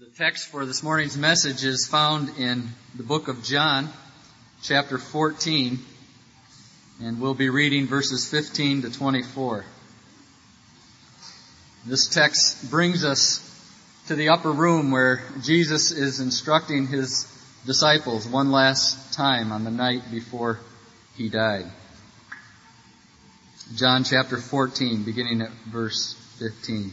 The text for this morning's message is found in the book of John, chapter 14, and we'll be reading verses 15 to 24. This text brings us to the upper room where Jesus is instructing his disciples one last time on the night before he died. John chapter 14, beginning at verse 15.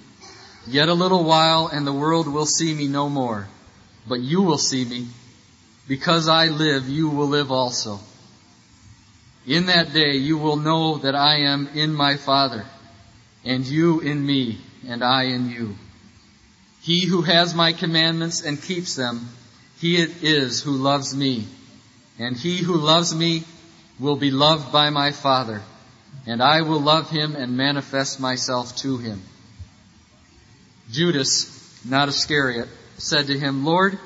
Yet a little while and the world will see me no more, but you will see me. Because I live, you will live also. In that day you will know that I am in my Father, and you in me, and I in you. He who has my commandments and keeps them, he it is who loves me. And he who loves me will be loved by my Father, and I will love him and manifest myself to him. Judas, not Iscariot, said to him, Lord,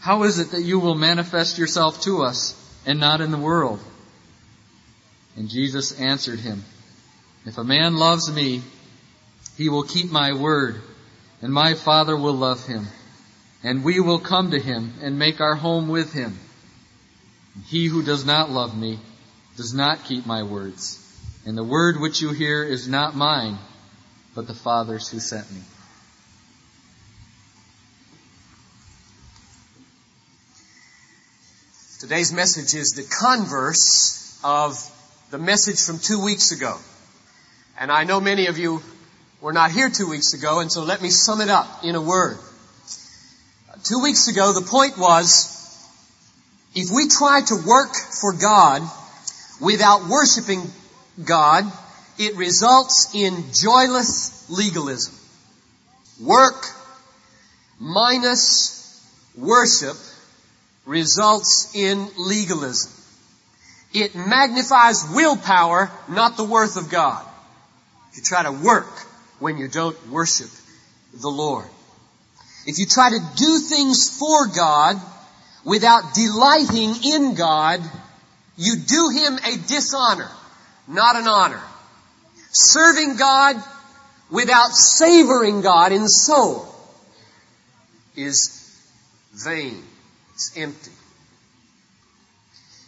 how is it that you will manifest yourself to us and not in the world? And Jesus answered him, If a man loves me, he will keep my word, and my Father will love him, and we will come to him and make our home with him. He who does not love me does not keep my words, and the word which you hear is not mine, but the Father's who sent me. Today's message is the converse of the message from two weeks ago. And I know many of you were not here two weeks ago, and so let me sum it up in a word. Two weeks ago, the point was, if we try to work for God without worshiping God, it results in joyless legalism. Work minus worship results in legalism. It magnifies willpower, not the worth of God. You try to work when you don't worship the Lord. If you try to do things for God without delighting in God, you do Him a dishonor, not an honor. Serving God without savoring God in soul is vain. It's empty.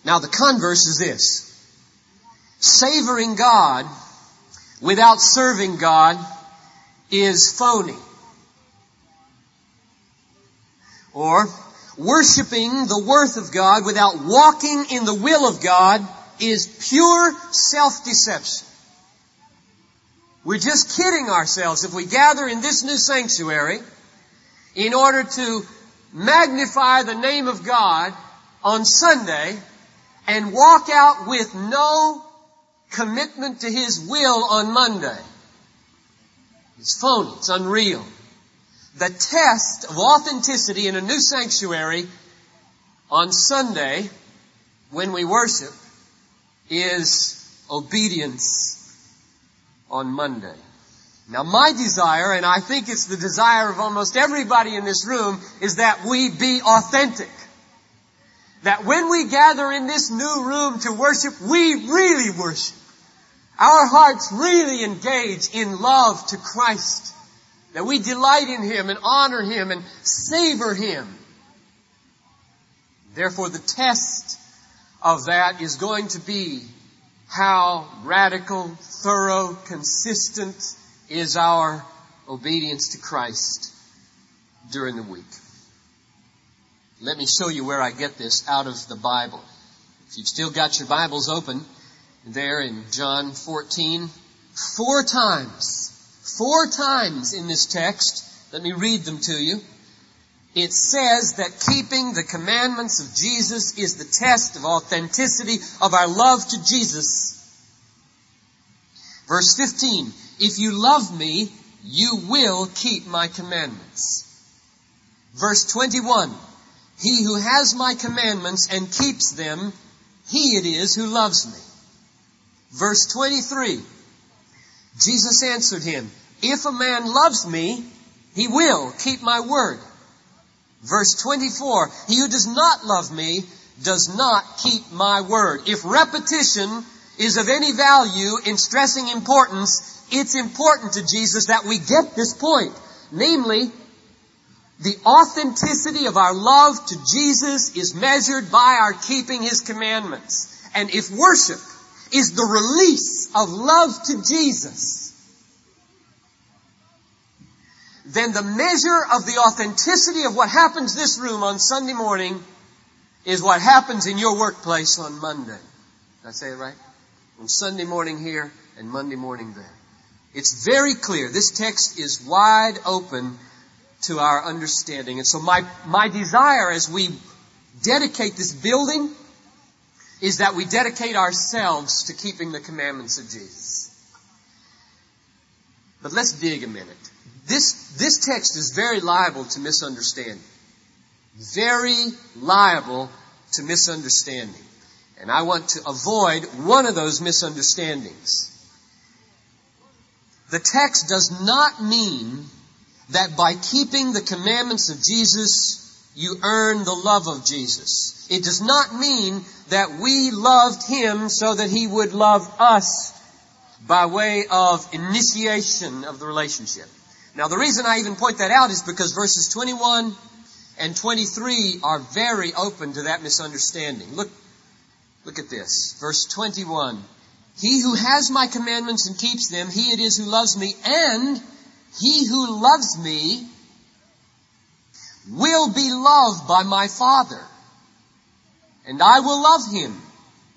Now the converse is this. Savoring God without serving God is phony. Or worshiping the worth of God without walking in the will of God is pure self-deception. We're just kidding ourselves if we gather in this new sanctuary in order to magnify the name of God on Sunday and walk out with no commitment to His will on Monday. It's phony. It's unreal. The test of authenticity in a new sanctuary on Sunday when we worship is obedience on Monday. Now my desire, and I think it's the desire of almost everybody in this room, is that we be authentic. That when we gather in this new room to worship, we really worship. Our hearts really engage in love to Christ. That we delight in Him and honor Him and savor Him. Therefore the test of that is going to be how radical, thorough, consistent, is our obedience to Christ during the week. Let me show you where I get this out of the Bible. If you've still got your Bibles open, there in John 14, four times, four times in this text, let me read them to you. It says that keeping the commandments of Jesus is the test of authenticity of our love to Jesus. Verse 15, if you love me, you will keep my commandments. Verse 21. He who has my commandments and keeps them, he it is who loves me. Verse 23. Jesus answered him, If a man loves me, he will keep my word. Verse 24. He who does not love me does not keep my word. If repetition is of any value in stressing importance, it's important to Jesus that we get this point. Namely, the authenticity of our love to Jesus is measured by our keeping His commandments. And if worship is the release of love to Jesus, then the measure of the authenticity of what happens this room on Sunday morning is what happens in your workplace on Monday. Did I say it right? On Sunday morning here and Monday morning there. It's very clear. This text is wide open to our understanding. And so my, my desire as we dedicate this building is that we dedicate ourselves to keeping the commandments of Jesus. But let's dig a minute. This, this text is very liable to misunderstanding. Very liable to misunderstanding. And I want to avoid one of those misunderstandings. The text does not mean that by keeping the commandments of Jesus, you earn the love of Jesus. It does not mean that we loved Him so that He would love us by way of initiation of the relationship. Now the reason I even point that out is because verses 21 and 23 are very open to that misunderstanding. Look, look at this. Verse 21. He who has my commandments and keeps them, he it is who loves me, and he who loves me will be loved by my Father. And I will love him,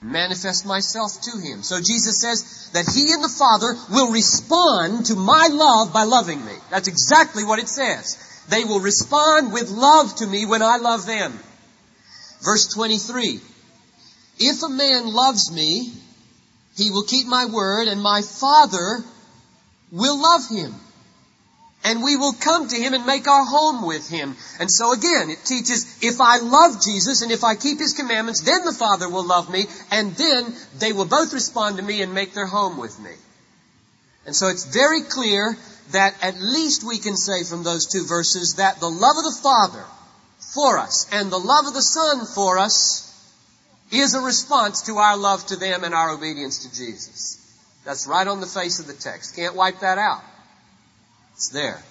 manifest myself to him. So Jesus says that he and the Father will respond to my love by loving me. That's exactly what it says. They will respond with love to me when I love them. Verse 23. If a man loves me, he will keep my word and my Father will love him. And we will come to Him and make our home with Him. And so again, it teaches, if I love Jesus and if I keep His commandments, then the Father will love me, and then they will both respond to me and make their home with me. And so it's very clear that at least we can say from those two verses that the love of the Father for us and the love of the Son for us is a response to our love to them and our obedience to Jesus. That's right on the face of the text. Can't wipe that out. It's there.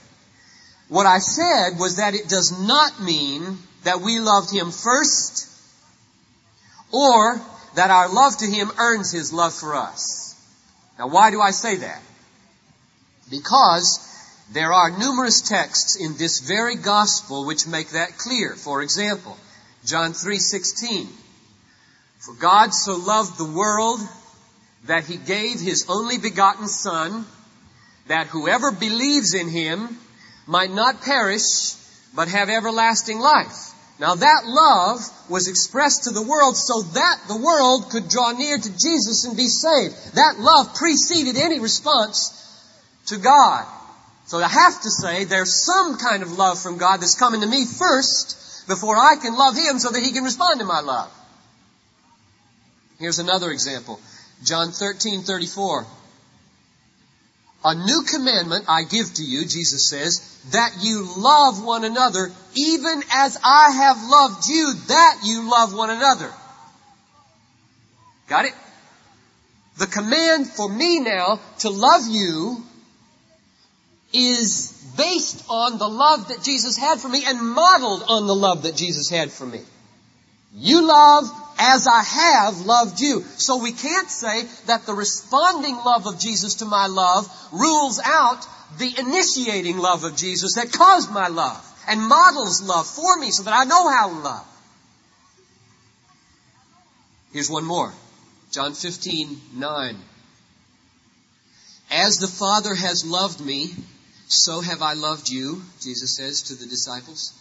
What I said was that it does not mean that we loved Him first or that our love to Him earns His love for us. Now why do I say that? Because there are numerous texts in this very gospel which make that clear. For example, John 3:16. For God so loved the world that he gave his only begotten son that whoever believes in him might not perish but have everlasting life. Now that love was expressed to the world so that the world could draw near to Jesus and be saved. That love preceded any response to God. So I have to say there's some kind of love from God that's coming to me first before I can love Him so that He can respond to my love. Here's another example. John 13, 34. A new commandment I give to you, Jesus says, that you love one another, even as I have loved you, that you love one another. Got it? The command for me now to love you is based on the love that Jesus had for me and modeled on the love that Jesus had for me. You love as I have loved you. So we can't say that the responding love of Jesus to my love rules out the initiating love of Jesus that caused my love and models love for me so that I know how to love. Here's one more. John 15, 9. As the Father has loved me, so have I loved you, Jesus says to the disciples.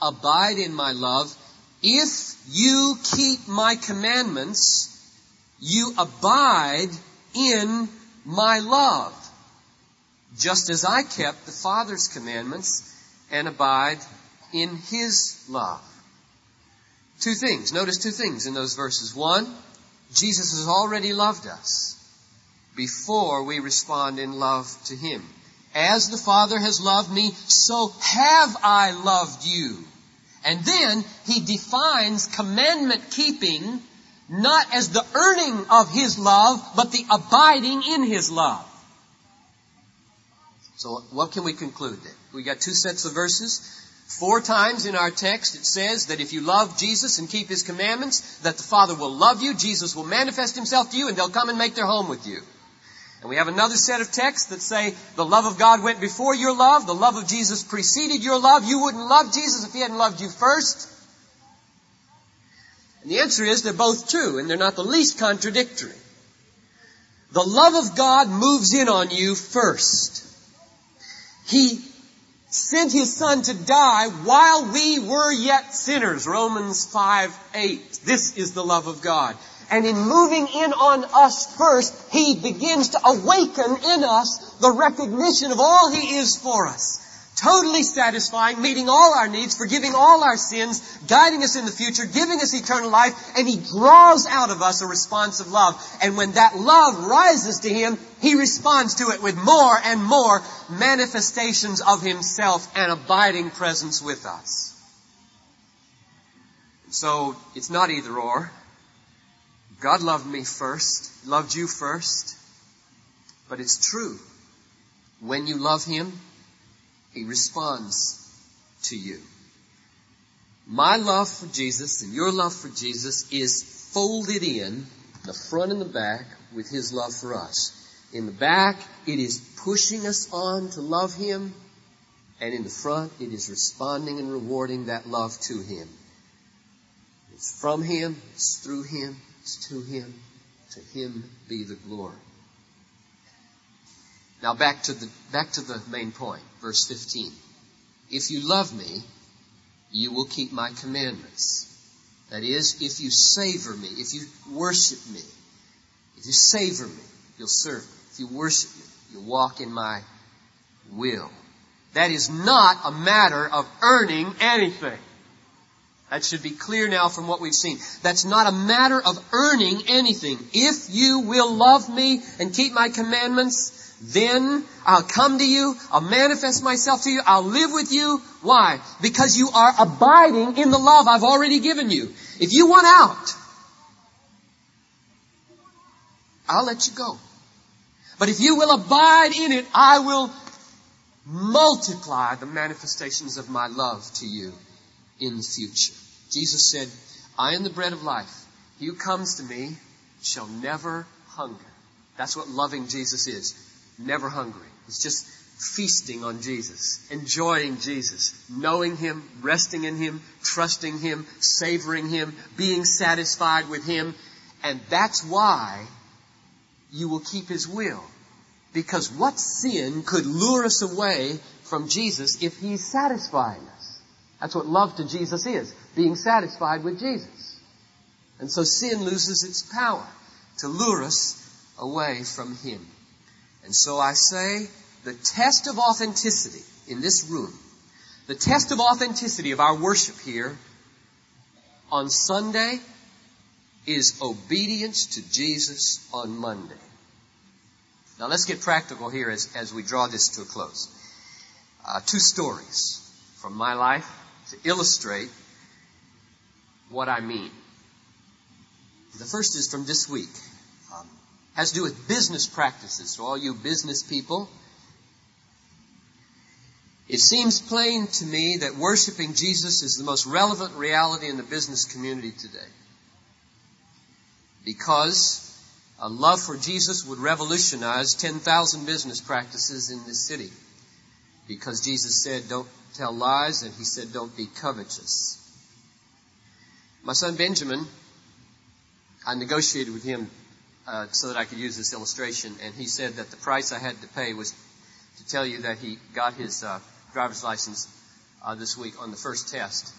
Abide in my love. If you keep my commandments, you abide in my love, just as I kept the Father's commandments and abide in His love. Two things. Notice two things in those verses. One, Jesus has already loved us before we respond in love to Him. As the Father has loved me, so have I loved you. And then He defines commandment keeping not as the earning of His love, but the abiding in His love. So what can we conclude then? We got two sets of verses. Four times in our text it says that if you love Jesus and keep His commandments, that the Father will love you, Jesus will manifest Himself to you, and they'll come and make their home with you. And we have another set of texts that say the love of God went before your love, the love of Jesus preceded your love. You wouldn't love Jesus if He hadn't loved you first. And the answer is they're both true, and they're not the least contradictory. The love of God moves in on you first. He sent His Son to die while we were yet sinners. Romans 5, 8. This is the love of God. And in moving in on us first, He begins to awaken in us the recognition of all He is for us. Totally satisfying, meeting all our needs, forgiving all our sins, guiding us in the future, giving us eternal life, and He draws out of us a response of love. And when that love rises to Him, He responds to it with more and more manifestations of Himself and abiding presence with us. So, it's not either or. God loved me first, loved you first. But it's true. When you love Him, He responds to you. My love for Jesus and your love for Jesus is folded in the front and the back with His love for us. In the back, it is pushing us on to love Him, and in the front, it is responding and rewarding that love to Him. It's from Him, it's through Him, it's to Him. To Him be the glory. Now back to the, back to the main point, verse 15. If you love me, you will keep my commandments. That is, if you savor me, if you worship me, if you savor me, you'll serve me. If you worship me, you'll walk in my will. That is not a matter of earning anything. That should be clear now from what we've seen. That's not a matter of earning anything. If you will love me and keep my commandments, then I'll come to you, I'll manifest myself to you, I'll live with you. Why? Because you are abiding in the love I've already given you. If you want out, I'll let you go. But if you will abide in it, I will multiply the manifestations of my love to you in the future. Jesus said, I am the bread of life. He who comes to me shall never hunger. That's what loving Jesus is. Never hungry. It's just feasting on Jesus, enjoying Jesus, knowing Him, resting in Him, trusting Him, savoring Him, being satisfied with Him. And that's why you will keep His will. Because what sin could lure us away from Jesus if He's satisfying us? That's what love to Jesus is being satisfied with Jesus. And so sin loses its power to lure us away from Him. And so I say the test of authenticity in this room, the test of authenticity of our worship here on Sunday is obedience to Jesus on Monday. Now let's get practical here as, as we draw this to a close. Uh, two stories from my life to illustrate what I mean. The first is from this week. Um, has to do with business practices. So all you business people, it seems plain to me that worshiping Jesus is the most relevant reality in the business community today. Because a love for Jesus would revolutionize 10,000 business practices in this city. Because Jesus said, don't tell lies, and he said, don't be covetous. My son Benjamin, I negotiated with him uh, so that I could use this illustration, and he said that the price I had to pay was to tell you that he got his uh, driver's license uh, this week on the first test.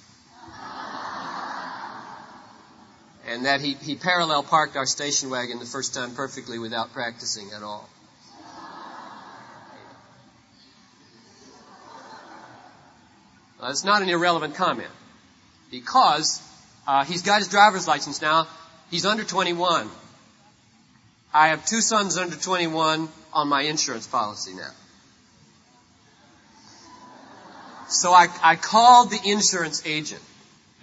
And that he, he parallel parked our station wagon the first time perfectly without practicing at all. Uh, it's not an irrelevant comment because uh, he's got his driver's license now. He's under 21. I have two sons under 21 on my insurance policy now. So I, I called the insurance agent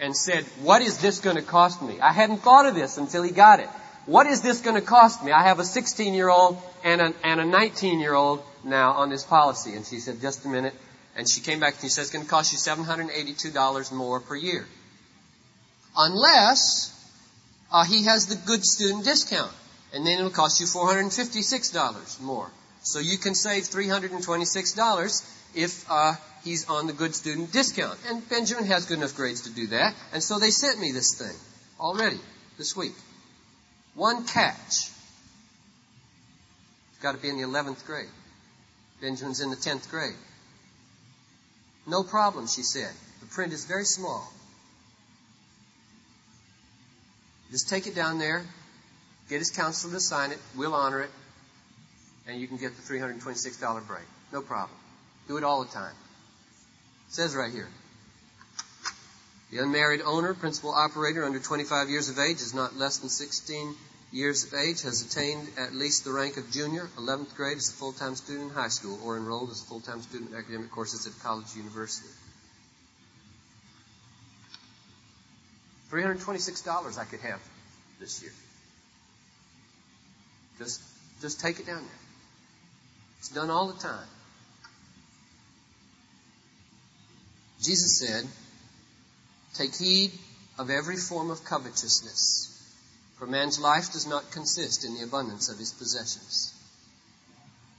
and said, what is this going to cost me? I hadn't thought of this until he got it. What is this going to cost me? I have a 16 year old and a, and a 19 year old now on this policy. And she said, just a minute. And she came back and she said, it's going to cost you $782 more per year. Unless uh, he has the good student discount. And then it'll cost you $456 more. So you can save $326 if uh, he's on the good student discount. And Benjamin has good enough grades to do that. And so they sent me this thing already this week. One catch. It's got to be in the 11th grade. Benjamin's in the 10th grade. No problem, she said. The print is very small. Just take it down there, get his counselor to sign it, we'll honor it, and you can get the $326 break. No problem. Do it all the time. It says right here. The unmarried owner, principal operator under 25 years of age is not less than 16 years of age, has attained at least the rank of junior, 11th grade as a full-time student in high school, or enrolled as a full-time student in academic courses at college university. $326 I could have this year. Just, just take it down there. It's done all the time. Jesus said, Take heed of every form of covetousness, for man's life does not consist in the abundance of his possessions.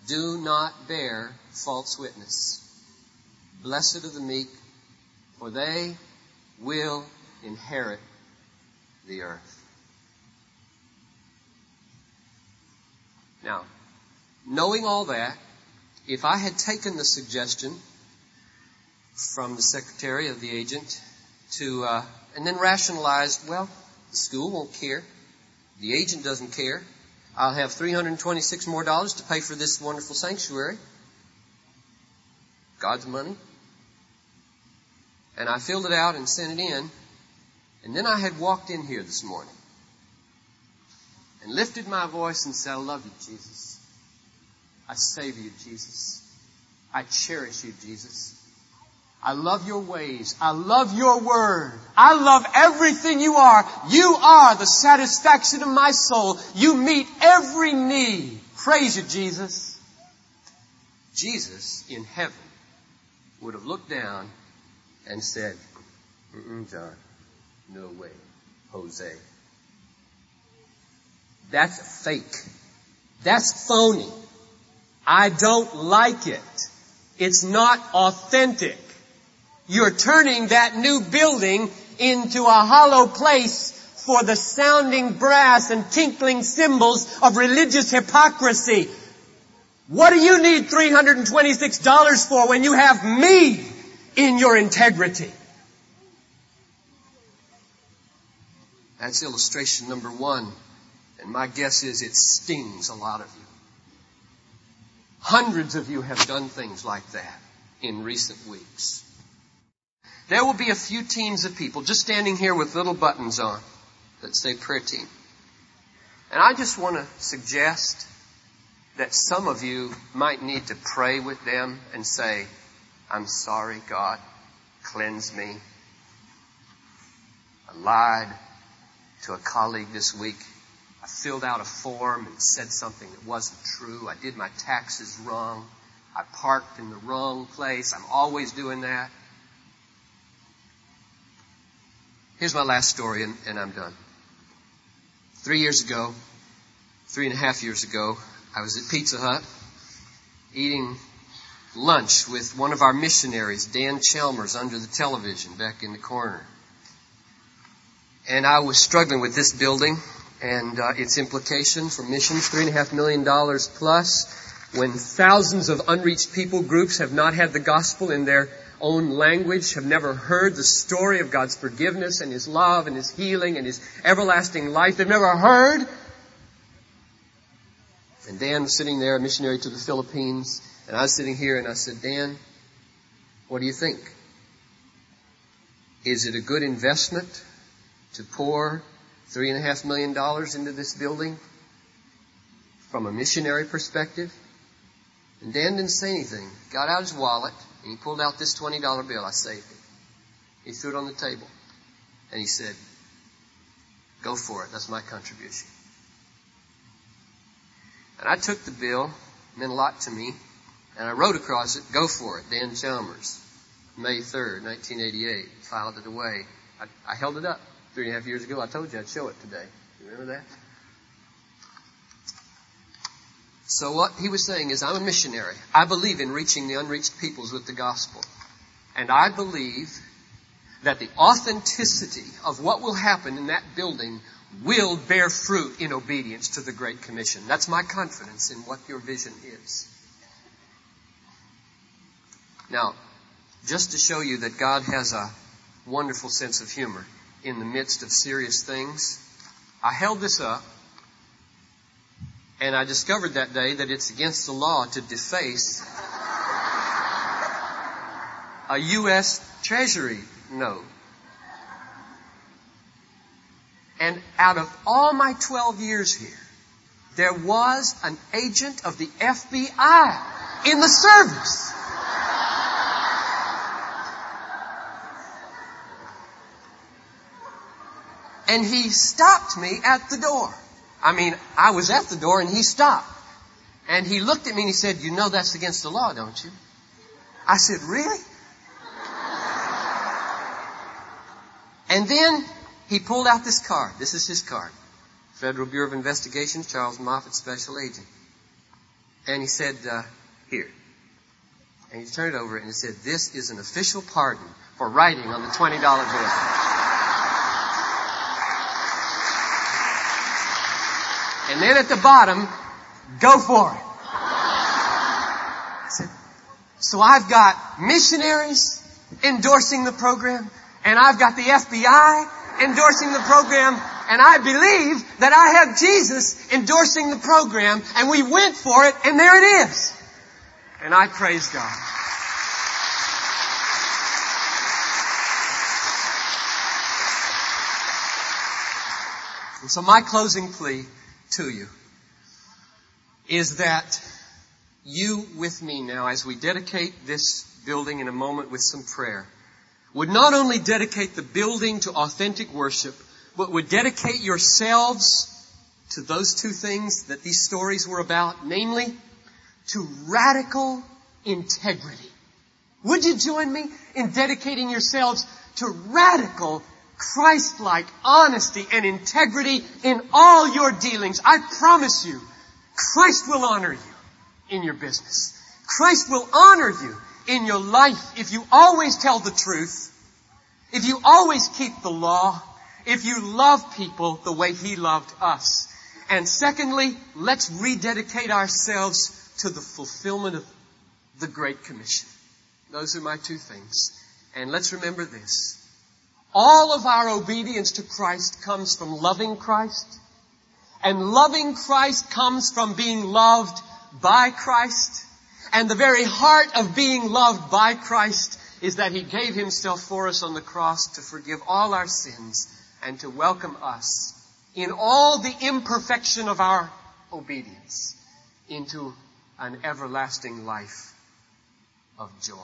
Do not bear false witness. Blessed are the meek, for they will inherit the earth. Now, knowing all that, if I had taken the suggestion from the secretary of the agent to, uh, and then rationalized, well, the school won't care. The agent doesn't care. I'll have 326 more dollars to pay for this wonderful sanctuary. God's money. And I filled it out and sent it in. And then I had walked in here this morning and lifted my voice and said, I love you, Jesus. I save you, Jesus. I cherish you, Jesus. I love your ways. I love your word. I love everything you are. You are the satisfaction of my soul. You meet every need. Praise you, Jesus. Jesus in heaven would have looked down and said, John, no way, Jose. That's fake. That's phony. I don't like it. It's not authentic. You're turning that new building into a hollow place for the sounding brass and tinkling cymbals of religious hypocrisy. What do you need $326 for when you have me in your integrity? That's illustration number one. And my guess is it stings a lot of you. Hundreds of you have done things like that in recent weeks. There will be a few teams of people just standing here with little buttons on that say prayer team. And I just want to suggest that some of you might need to pray with them and say, I'm sorry, God, cleanse me. I lied to a colleague this week. I filled out a form and said something that wasn't true. I did my taxes wrong. I parked in the wrong place. I'm always doing that. Here's my last story, and, and I'm done. Three years ago, three and a half years ago, I was at Pizza Hut eating lunch with one of our missionaries, Dan Chalmers, under the television back in the corner. And I was struggling with this building and uh, its implication for missions, three and a half million dollars plus, when thousands of unreached people groups have not had the gospel in their own language, have never heard the story of God's forgiveness and His love and His healing and His everlasting life. They've never heard. And Dan was sitting there, a missionary to the Philippines, and I was sitting here and I said, Dan, what do you think? Is it a good investment to pour three and a half million dollars into this building from a missionary perspective? And Dan didn't say anything. Got out his wallet and he pulled out this $20 bill. I saved it. He threw it on the table and he said, go for it. That's my contribution. And I took the bill, it meant a lot to me, and I wrote across it, go for it, Dan Chalmers, May 3rd, 1988. Filed it away. I, I held it up three and a half years ago. I told you I'd show it today. You remember that? So what he was saying is, I'm a missionary. I believe in reaching the unreached peoples with the gospel. And I believe that the authenticity of what will happen in that building will bear fruit in obedience to the Great Commission. That's my confidence in what your vision is. Now, just to show you that God has a wonderful sense of humor in the midst of serious things, I held this up and I discovered that day that it's against the law to deface a U.S. Treasury note. And out of all my 12 years here, there was an agent of the FBI in the service. And he stopped me at the door. I mean, I was at the door and he stopped. And he looked at me and he said, you know that's against the law, don't you? I said, really? And then he pulled out this card. This is his card. Federal Bureau of Investigations, Charles Moffett, Special Agent. And he said, uh, here. And he turned it over and he said, this is an official pardon for writing on the $20 bill. And then at the bottom, go for it. I said, so I've got missionaries endorsing the program, and I've got the FBI endorsing the program, and I believe that I have Jesus endorsing the program, and we went for it, and there it is. And I praise God. And so my closing plea to you is that you with me now as we dedicate this building in a moment with some prayer would not only dedicate the building to authentic worship, but would dedicate yourselves to those two things that these stories were about, namely, to radical integrity. Would you join me in dedicating yourselves to radical Christ-like honesty and integrity in all your dealings? I promise you, Christ will honor you in your business. Christ will honor you in your life if you always tell the truth, if you always keep the law, if you love people the way He loved us. And secondly, let's rededicate ourselves to the fulfillment of the Great Commission. Those are my two things. And let's remember this. All of our obedience to Christ comes from loving Christ. And loving Christ comes from being loved by Christ. And the very heart of being loved by Christ is that He gave Himself for us on the cross to forgive all our sins and to welcome us in all the imperfection of our obedience into an everlasting life of joy.